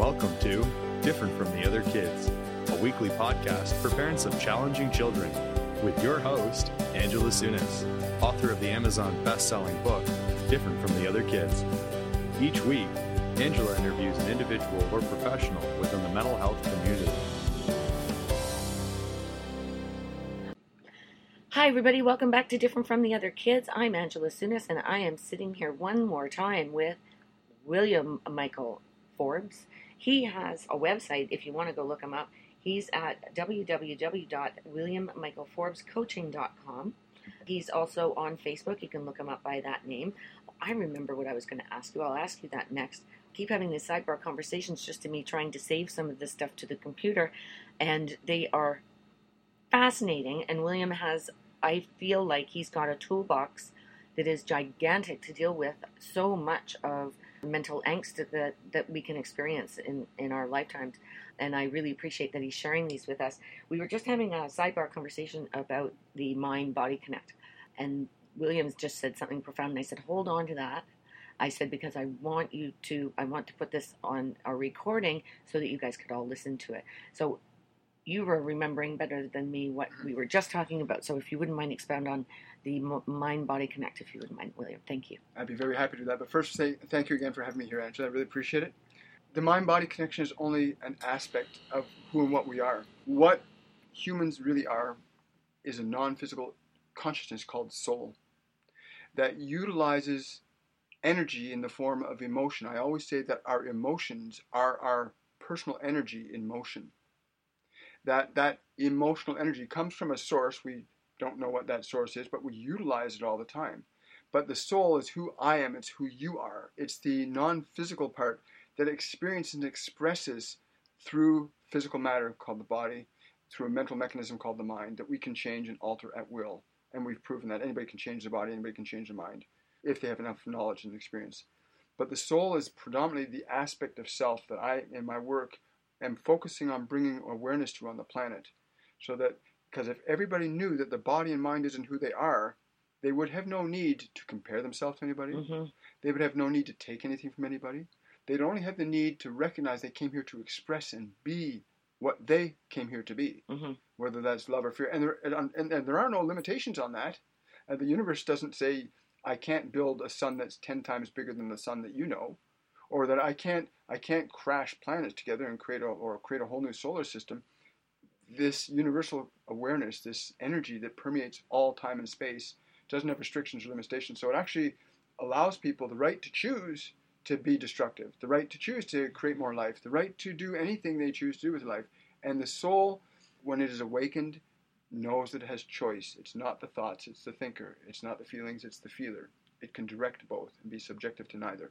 Welcome to Different from the Other Kids, a weekly podcast for parents of challenging children, with your host, Angela Sunis, author of the Amazon best-selling book, Different from the Other Kids. Each week, Angela interviews an individual or professional within the mental health community. Hi, everybody. Welcome back to Different from the Other Kids. I'm Angela Sunis, and I am sitting here one more time with William Michael Forbes. He has a website if you want to go look him up. He's at www.williammichaelforbescoaching.com. He's also on Facebook. You can look him up by that name. I remember what I was going to ask you. I'll ask you that next. Keep having these sidebar conversations just to me trying to save some of this stuff to the computer, and they are fascinating. And William has, I feel like he's got a toolbox that is gigantic to deal with so much of mental angst that that we can experience in in our lifetimes and I really appreciate that he's sharing these with us. We were just having a sidebar conversation about the mind body connect and Williams just said something profound and I said hold on to that. I said because I want you to I want to put this on a recording so that you guys could all listen to it. So you were remembering better than me what we were just talking about. So if you wouldn't mind expound on the mind body connect, if you wouldn't mind, William. Thank you. I'd be very happy to do that. But first, say thank you again for having me here, Angela. I really appreciate it. The mind body connection is only an aspect of who and what we are. What humans really are is a non physical consciousness called soul that utilizes energy in the form of emotion. I always say that our emotions are our personal energy in motion. That that emotional energy comes from a source we don't know what that source is, but we utilize it all the time. But the soul is who I am, it's who you are. It's the non physical part that experiences and expresses through physical matter called the body, through a mental mechanism called the mind that we can change and alter at will. And we've proven that anybody can change the body, anybody can change the mind if they have enough knowledge and experience. But the soul is predominantly the aspect of self that I, in my work, am focusing on bringing awareness to on the planet so that because if everybody knew that the body and mind isn't who they are, they would have no need to compare themselves to anybody. Mm-hmm. They would have no need to take anything from anybody. They'd only have the need to recognize they came here to express and be what they came here to be, mm-hmm. whether that's love or fear. And there, and, and, and there are no limitations on that. Uh, the universe doesn't say, I can't build a sun that's 10 times bigger than the sun that you know, or that I can't, I can't crash planets together and create a, or create a whole new solar system this universal awareness, this energy that permeates all time and space, doesn't have restrictions or limitations. So it actually allows people the right to choose to be destructive, the right to choose to create more life, the right to do anything they choose to do with life. And the soul, when it is awakened, knows that it has choice. It's not the thoughts, it's the thinker. It's not the feelings, it's the feeler. It can direct both and be subjective to neither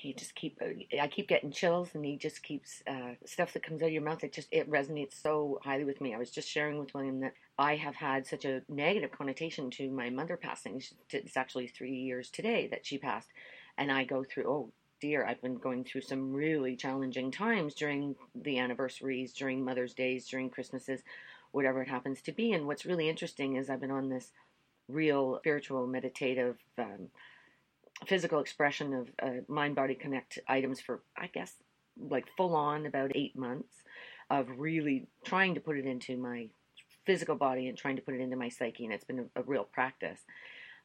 he just keep I keep getting chills, and he just keeps uh, stuff that comes out of your mouth. It just it resonates so highly with me. I was just sharing with William that I have had such a negative connotation to my mother passing. It's actually three years today that she passed, and I go through oh dear, I've been going through some really challenging times during the anniversaries, during Mother's Days, during Christmases, whatever it happens to be. And what's really interesting is I've been on this real spiritual meditative. Um, physical expression of uh, mind body connect items for i guess like full on about eight months of really trying to put it into my physical body and trying to put it into my psyche and it's been a, a real practice.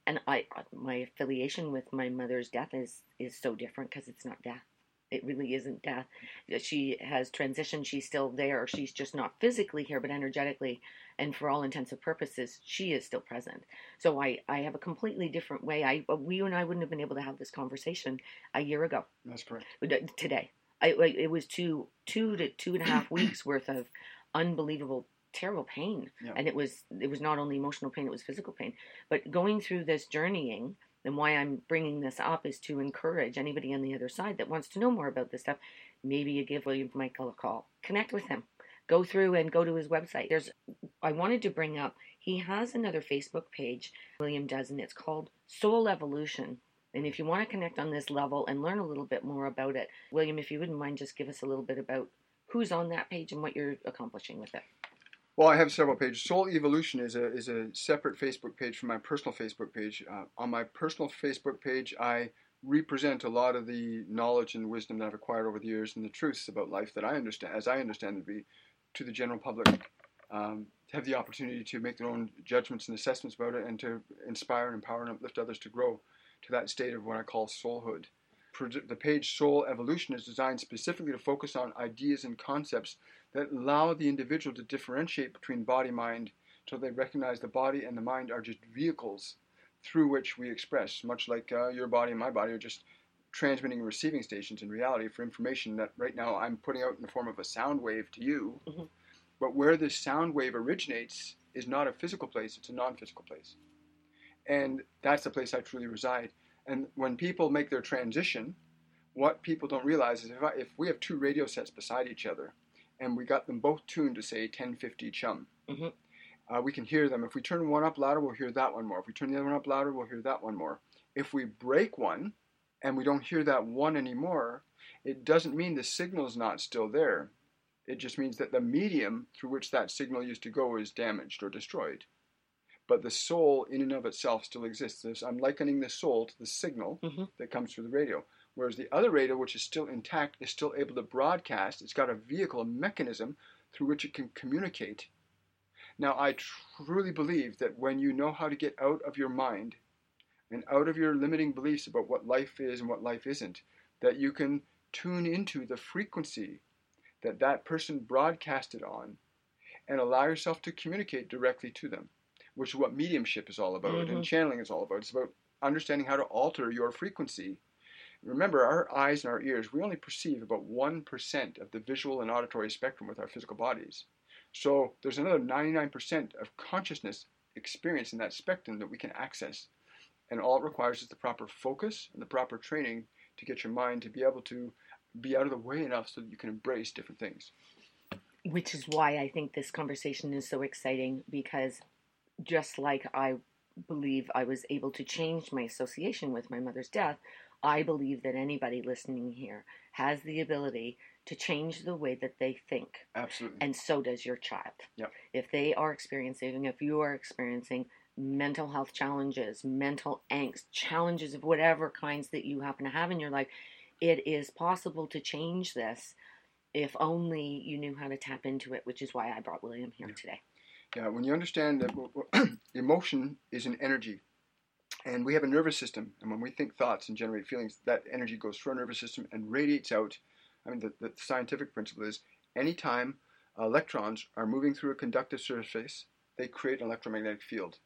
And i my affiliation with my mother's death is is so different because it's not death it really isn't uh, death. She has transitioned. She's still there. She's just not physically here, but energetically, and for all intents and purposes, she is still present. So I, I have a completely different way. I, uh, we and I wouldn't have been able to have this conversation a year ago. That's correct. Uh, today, I, it was two, two to two and a half weeks worth of unbelievable terrible pain yeah. and it was it was not only emotional pain it was physical pain but going through this journeying and why I'm bringing this up is to encourage anybody on the other side that wants to know more about this stuff. Maybe you give William Michael a call, connect with him, go through and go to his website. There's, I wanted to bring up, he has another Facebook page, William does, and it's called Soul Evolution. And if you want to connect on this level and learn a little bit more about it, William, if you wouldn't mind, just give us a little bit about who's on that page and what you're accomplishing with it. Well, I have several pages. Soul Evolution is a is a separate Facebook page from my personal Facebook page. Uh, on my personal Facebook page, I represent a lot of the knowledge and wisdom that I've acquired over the years and the truths about life that I understand, as I understand them to be, to the general public. Um, to have the opportunity to make their own judgments and assessments about it and to inspire and empower and uplift others to grow to that state of what I call soulhood. The page Soul Evolution is designed specifically to focus on ideas and concepts that allow the individual to differentiate between body mind so they recognize the body and the mind are just vehicles through which we express, much like uh, your body and my body are just transmitting and receiving stations in reality for information that right now I'm putting out in the form of a sound wave to you. Mm-hmm. But where this sound wave originates is not a physical place, it's a non physical place. And that's the place I truly reside. And when people make their transition, what people don't realize is if, I, if we have two radio sets beside each other and we got them both tuned to say 1050 CHUM, mm-hmm uh, we can hear them. If we turn one up louder, we'll hear that one more. If we turn the other one up louder, we'll hear that one more. If we break one and we don't hear that one anymore, it doesn't mean the signal is not still there. It just means that the medium through which that signal used to go is damaged or destroyed. But the soul, in and of itself, still exists. I'm likening the soul to the signal mm-hmm. that comes through the radio. Whereas the other radio, which is still intact, is still able to broadcast. It's got a vehicle, a mechanism through which it can communicate now, I truly believe that when you know how to get out of your mind and out of your limiting beliefs about what life is and what life isn't, that you can tune into the frequency that that person broadcasted on and allow yourself to communicate directly to them, which is what mediumship is all about mm-hmm. and channeling is all about. It's about understanding how to alter your frequency. Remember, our eyes and our ears, we only perceive about 1% of the visual and auditory spectrum with our physical bodies. So there's another 99% of consciousness experience in that spectrum that we can access. And all it requires is the proper focus and the proper training to get your mind to be able to be out of the way enough so that you can embrace different things. Which is why I think this conversation is so exciting because just like I believe I was able to change my association with my mother's death, I believe that anybody listening here has the ability to change the way that they think. Absolutely. And so does your child. Yep. If they are experiencing, if you are experiencing mental health challenges, mental angst, challenges of whatever kinds that you happen to have in your life, it is possible to change this if only you knew how to tap into it, which is why I brought William here yeah. today. Yeah, when you understand that emotion is an energy, and we have a nervous system, and when we think thoughts and generate feelings, that energy goes through our nervous system and radiates out I mean, the, the scientific principle is anytime electrons are moving through a conductive surface, they create an electromagnetic field.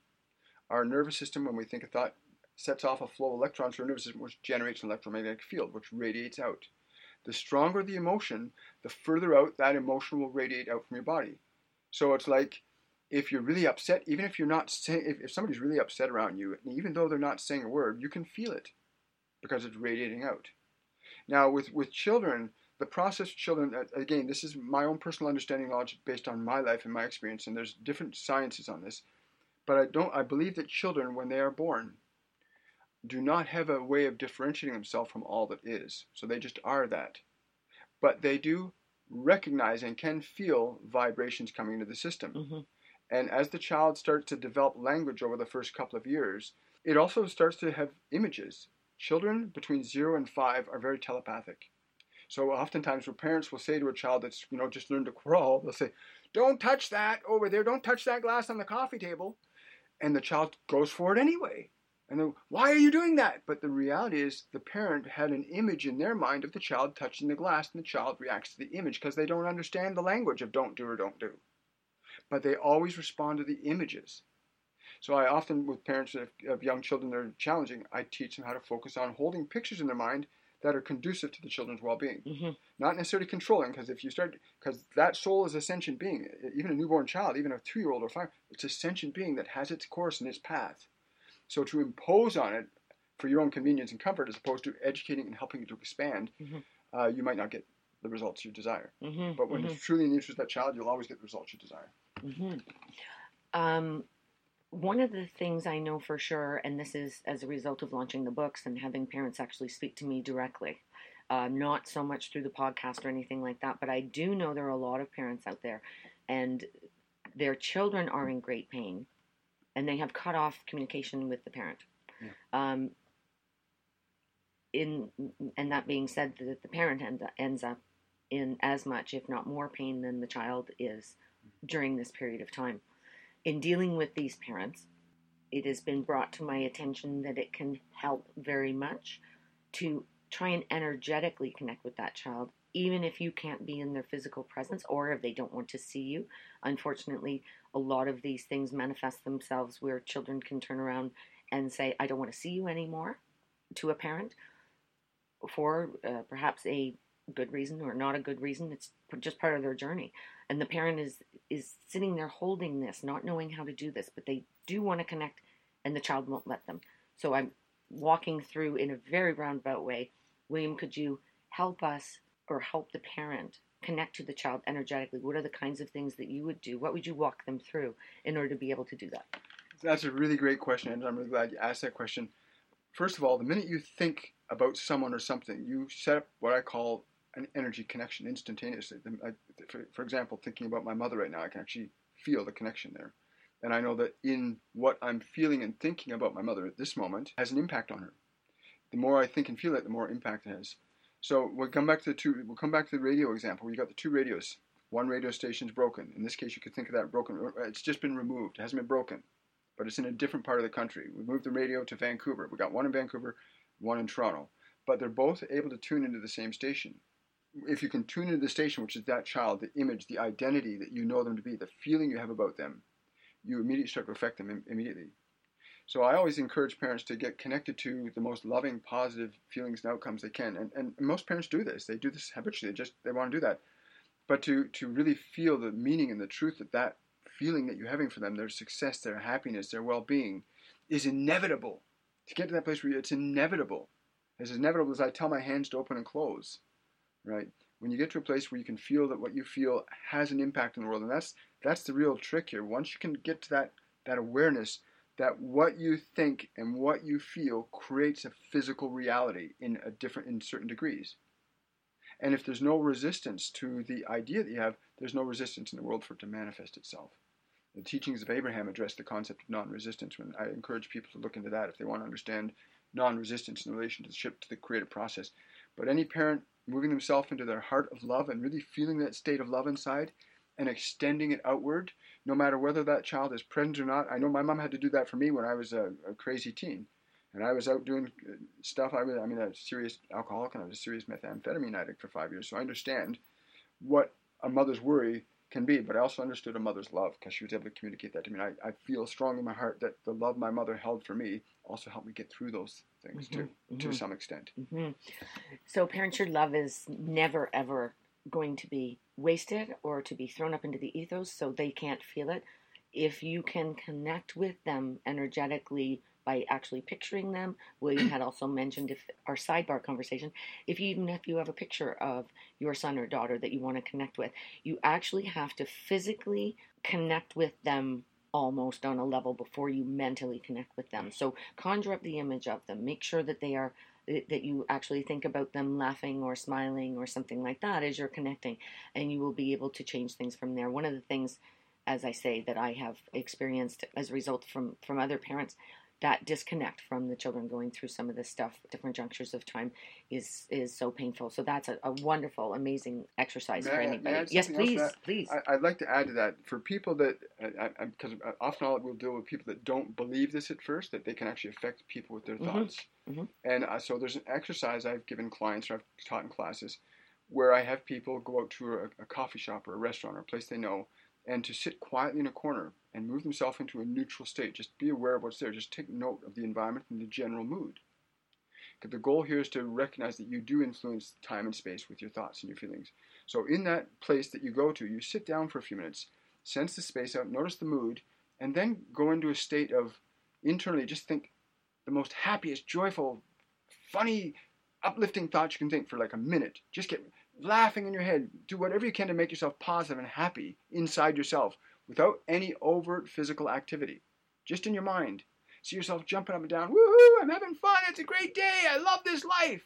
Our nervous system, when we think a thought, sets off a flow of electrons through our nervous system, which generates an electromagnetic field, which radiates out. The stronger the emotion, the further out that emotion will radiate out from your body. So it's like if you're really upset, even if you're not saying, if, if somebody's really upset around you, even though they're not saying a word, you can feel it because it's radiating out. Now, with, with children, the process children again this is my own personal understanding knowledge based on my life and my experience and there's different sciences on this but i don't i believe that children when they are born do not have a way of differentiating themselves from all that is so they just are that but they do recognize and can feel vibrations coming into the system mm-hmm. And as the child starts to develop language over the first couple of years it also starts to have images children between 0 and 5 are very telepathic so oftentimes when parents will say to a child that's, you know, just learned to crawl, they'll say, don't touch that over there. Don't touch that glass on the coffee table. And the child goes for it anyway. And then, why are you doing that? But the reality is the parent had an image in their mind of the child touching the glass and the child reacts to the image because they don't understand the language of don't do or don't do. But they always respond to the images. So I often, with parents of, of young children that are challenging, I teach them how to focus on holding pictures in their mind that are conducive to the children's well-being mm-hmm. not necessarily controlling because if you start because that soul is a sentient being even a newborn child even a two-year-old or five it's a sentient being that has its course and its path so to impose on it for your own convenience and comfort as opposed to educating and helping it to expand mm-hmm. uh, you might not get the results you desire mm-hmm. but when it's mm-hmm. truly in the interest of that child you'll always get the results you desire mm-hmm. um, one of the things I know for sure, and this is as a result of launching the books and having parents actually speak to me directly, uh, not so much through the podcast or anything like that, but I do know there are a lot of parents out there and their children are in great pain and they have cut off communication with the parent. Yeah. Um, in and that being said, that the parent end, ends up in as much, if not more, pain than the child is during this period of time. In dealing with these parents, it has been brought to my attention that it can help very much to try and energetically connect with that child, even if you can't be in their physical presence or if they don't want to see you. Unfortunately, a lot of these things manifest themselves where children can turn around and say, I don't want to see you anymore to a parent for uh, perhaps a good reason or not a good reason. It's just part of their journey. And the parent is is sitting there holding this, not knowing how to do this, but they do want to connect and the child won't let them. So I'm walking through in a very roundabout way. William, could you help us or help the parent connect to the child energetically? What are the kinds of things that you would do? What would you walk them through in order to be able to do that? That's a really great question, and I'm really glad you asked that question. First of all, the minute you think about someone or something, you set up what I call an energy connection instantaneously. For example, thinking about my mother right now, I can actually feel the connection there. And I know that in what I'm feeling and thinking about my mother at this moment has an impact on her. The more I think and feel it, the more impact it has. So we'll come back to the two. We'll come back to the radio example. You got the two radios. One radio station's broken. In this case, you could think of that broken. It's just been removed. It hasn't been broken, but it's in a different part of the country. We moved the radio to Vancouver. We got one in Vancouver, one in Toronto, but they're both able to tune into the same station. If you can tune into the station, which is that child, the image, the identity that you know them to be, the feeling you have about them, you immediately start to affect them Im- immediately. So I always encourage parents to get connected to the most loving, positive feelings and outcomes they can. And, and most parents do this. They do this habitually. They just they want to do that. But to, to really feel the meaning and the truth that that feeling that you're having for them, their success, their happiness, their well-being, is inevitable. To get to that place where it's inevitable. As inevitable as I tell my hands to open and close, right? When you get to a place where you can feel that what you feel has an impact in the world, and that's that's the real trick here. Once you can get to that that awareness that what you think and what you feel creates a physical reality in a different in certain degrees. And if there's no resistance to the idea that you have, there's no resistance in the world for it to manifest itself. The teachings of Abraham address the concept of non-resistance. When I encourage people to look into that if they want to understand non-resistance in relationship to the creative process. But any parent moving themselves into their heart of love and really feeling that state of love inside and extending it outward, no matter whether that child is present or not. I know my mom had to do that for me when I was a, a crazy teen. And I was out doing uh, stuff. I was, I mean, a serious alcoholic and I was a serious methamphetamine addict for five years. So I understand what a mother's worry can be, but I also understood a mother's love because she was able to communicate that to me. And I, I feel strong in my heart that the love my mother held for me also helped me get through those things mm-hmm, too, mm-hmm. to some extent. Mm-hmm. So, parents, your love is never ever going to be wasted or to be thrown up into the ethos so they can't feel it. If you can connect with them energetically by actually picturing them, William had also mentioned if our sidebar conversation, if you, even if you have a picture of your son or daughter that you want to connect with, you actually have to physically connect with them almost on a level before you mentally connect with them. So conjure up the image of them. Make sure that they are that you actually think about them laughing or smiling or something like that as you're connecting and you will be able to change things from there one of the things as i say that i have experienced as a result from from other parents that disconnect from the children going through some of this stuff different junctures of time is is so painful. So that's a, a wonderful amazing exercise may for I, anybody. yes please please. I, would like to add to that for people that because often I'll, we'll deal with people that don't believe this at first that they can actually affect people with their mm-hmm. thoughts. Mm-hmm. and uh, so there's an exercise i've given clients or i've taught in classes where i have people go out to a, a coffee shop or a restaurant or a place they know and to sit quietly in a corner and move themselves into a neutral state. Just be aware of what's there. Just take note of the environment and the general mood. The goal here is to recognize that you do influence time and space with your thoughts and your feelings. So in that place that you go to, you sit down for a few minutes, sense the space out, notice the mood, and then go into a state of internally just think the most happiest, joyful, funny, uplifting thoughts you can think for like a minute. Just get laughing in your head. Do whatever you can to make yourself positive and happy inside yourself without any overt physical activity. Just in your mind. See yourself jumping up and down. Woohoo! I'm having fun. It's a great day. I love this life.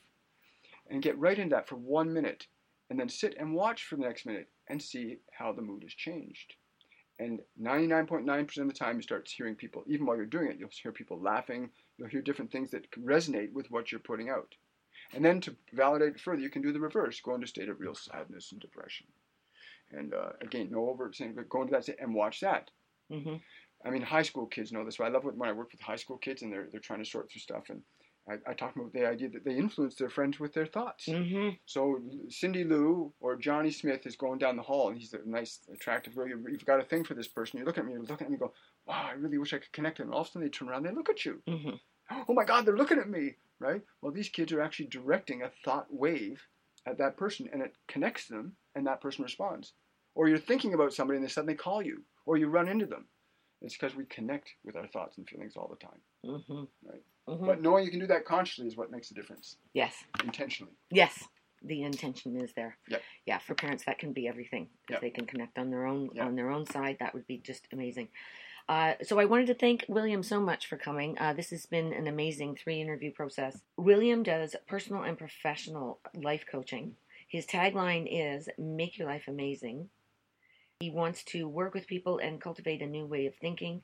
And get right into that for one minute. And then sit and watch for the next minute and see how the mood has changed. And 99.9% of the time, you start hearing people, even while you're doing it, you'll hear people laughing. You'll hear different things that resonate with what you're putting out. And then to validate further, you can do the reverse. Go into a state of real sadness and depression. And uh, again, no overt saying, but go into that and watch that. hmm I mean, high school kids know this. But I love when I work with high school kids and they're they're trying to sort through stuff. And I, I talk about the idea that they influence their friends with their thoughts. hmm So Cindy Lou or Johnny Smith is going down the hall, and he's a nice, attractive girl. You- You've got a thing for this person. You look at me, you look at me, and go, "Wow, I really wish I could connect." And all of a sudden, they turn around, and they look at you. hmm Oh my God, they're looking at me, right? Well, these kids are actually directing a thought wave at that person, and it connects them, and that person responds. Or you're thinking about somebody, and they suddenly call you, or you run into them. It's because we connect with our thoughts and feelings all the time. hmm Right. hmm But knowing you can do that consciously is what makes a difference, Yes. intentionally. Yes, the intention is there. Yep. Yeah, for parents that can be everything. If Yep. they can connect on their own Yep. on their own side, that would be just amazing. Uh, so I wanted to thank William so much for coming. Uh, this has been an amazing three interview process. William does personal and professional life coaching. His tagline is "Make your life amazing." He wants to work with people and cultivate a new way of thinking.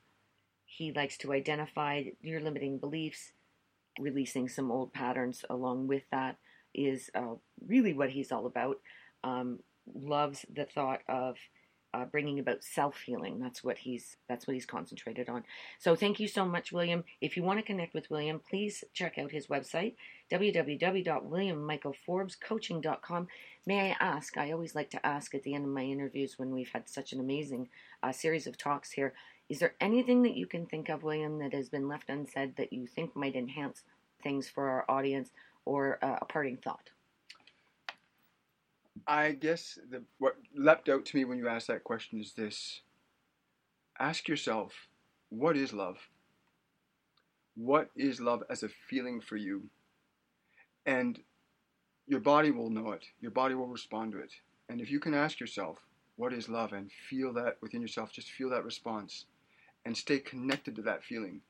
He likes to identify your limiting beliefs, releasing some old patterns along with that is uh, really what he's all about. Um, loves the thought of uh, bringing about self healing. That's what he's that's what he's concentrated on. So thank you so much, William. If you want to connect with William, please check out his website www.williammichaelforbescoaching.com. May I ask? I always like to ask at the end of my interviews when we've had such an amazing uh, series of talks here. Is there anything that you can think of, William, that has been left unsaid that you think might enhance things for our audience, or uh, a parting thought? I guess the, what leapt out to me when you asked that question is this ask yourself, what is love? What is love as a feeling for you? And your body will know it, your body will respond to it. And if you can ask yourself, what is love? and feel that within yourself, just feel that response and stay connected to that feeling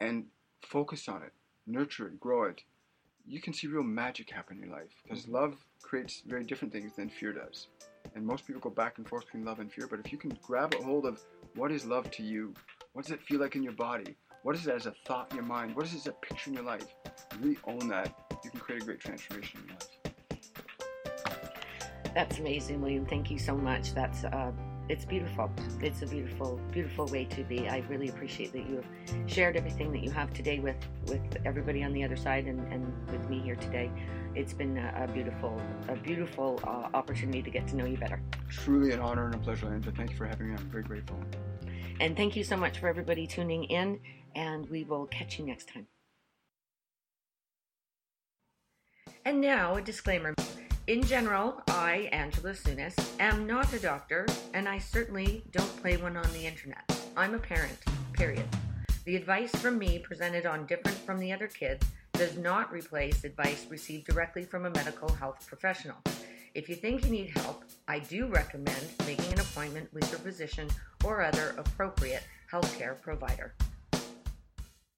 and focus on it, nurture it, grow it, you can see real magic happen in your life because love creates very different things than fear does. And most people go back and forth between love and fear, but if you can grab a hold of what is love to you, what does it feel like in your body, what is it as a thought in your mind, what is it as a picture in your life, and really own that, you can create a great transformation in your life. That's amazing, William. Thank you so much. That's uh, it's beautiful. It's a beautiful, beautiful way to be. I really appreciate that you have shared everything that you have today with with everybody on the other side and, and with me here today. It's been a, a beautiful, a beautiful uh, opportunity to get to know you better. Truly an honor and a pleasure, Angela. Thank you for having me. I'm very grateful. And thank you so much for everybody tuning in. And we will catch you next time. And now a disclaimer. In general, I, Angela Sunis, am not a doctor, and I certainly don't play one on the internet. I'm a parent, period. The advice from me presented on Different from the Other Kids does not replace advice received directly from a medical health professional. If you think you need help, I do recommend making an appointment with your physician or other appropriate healthcare provider.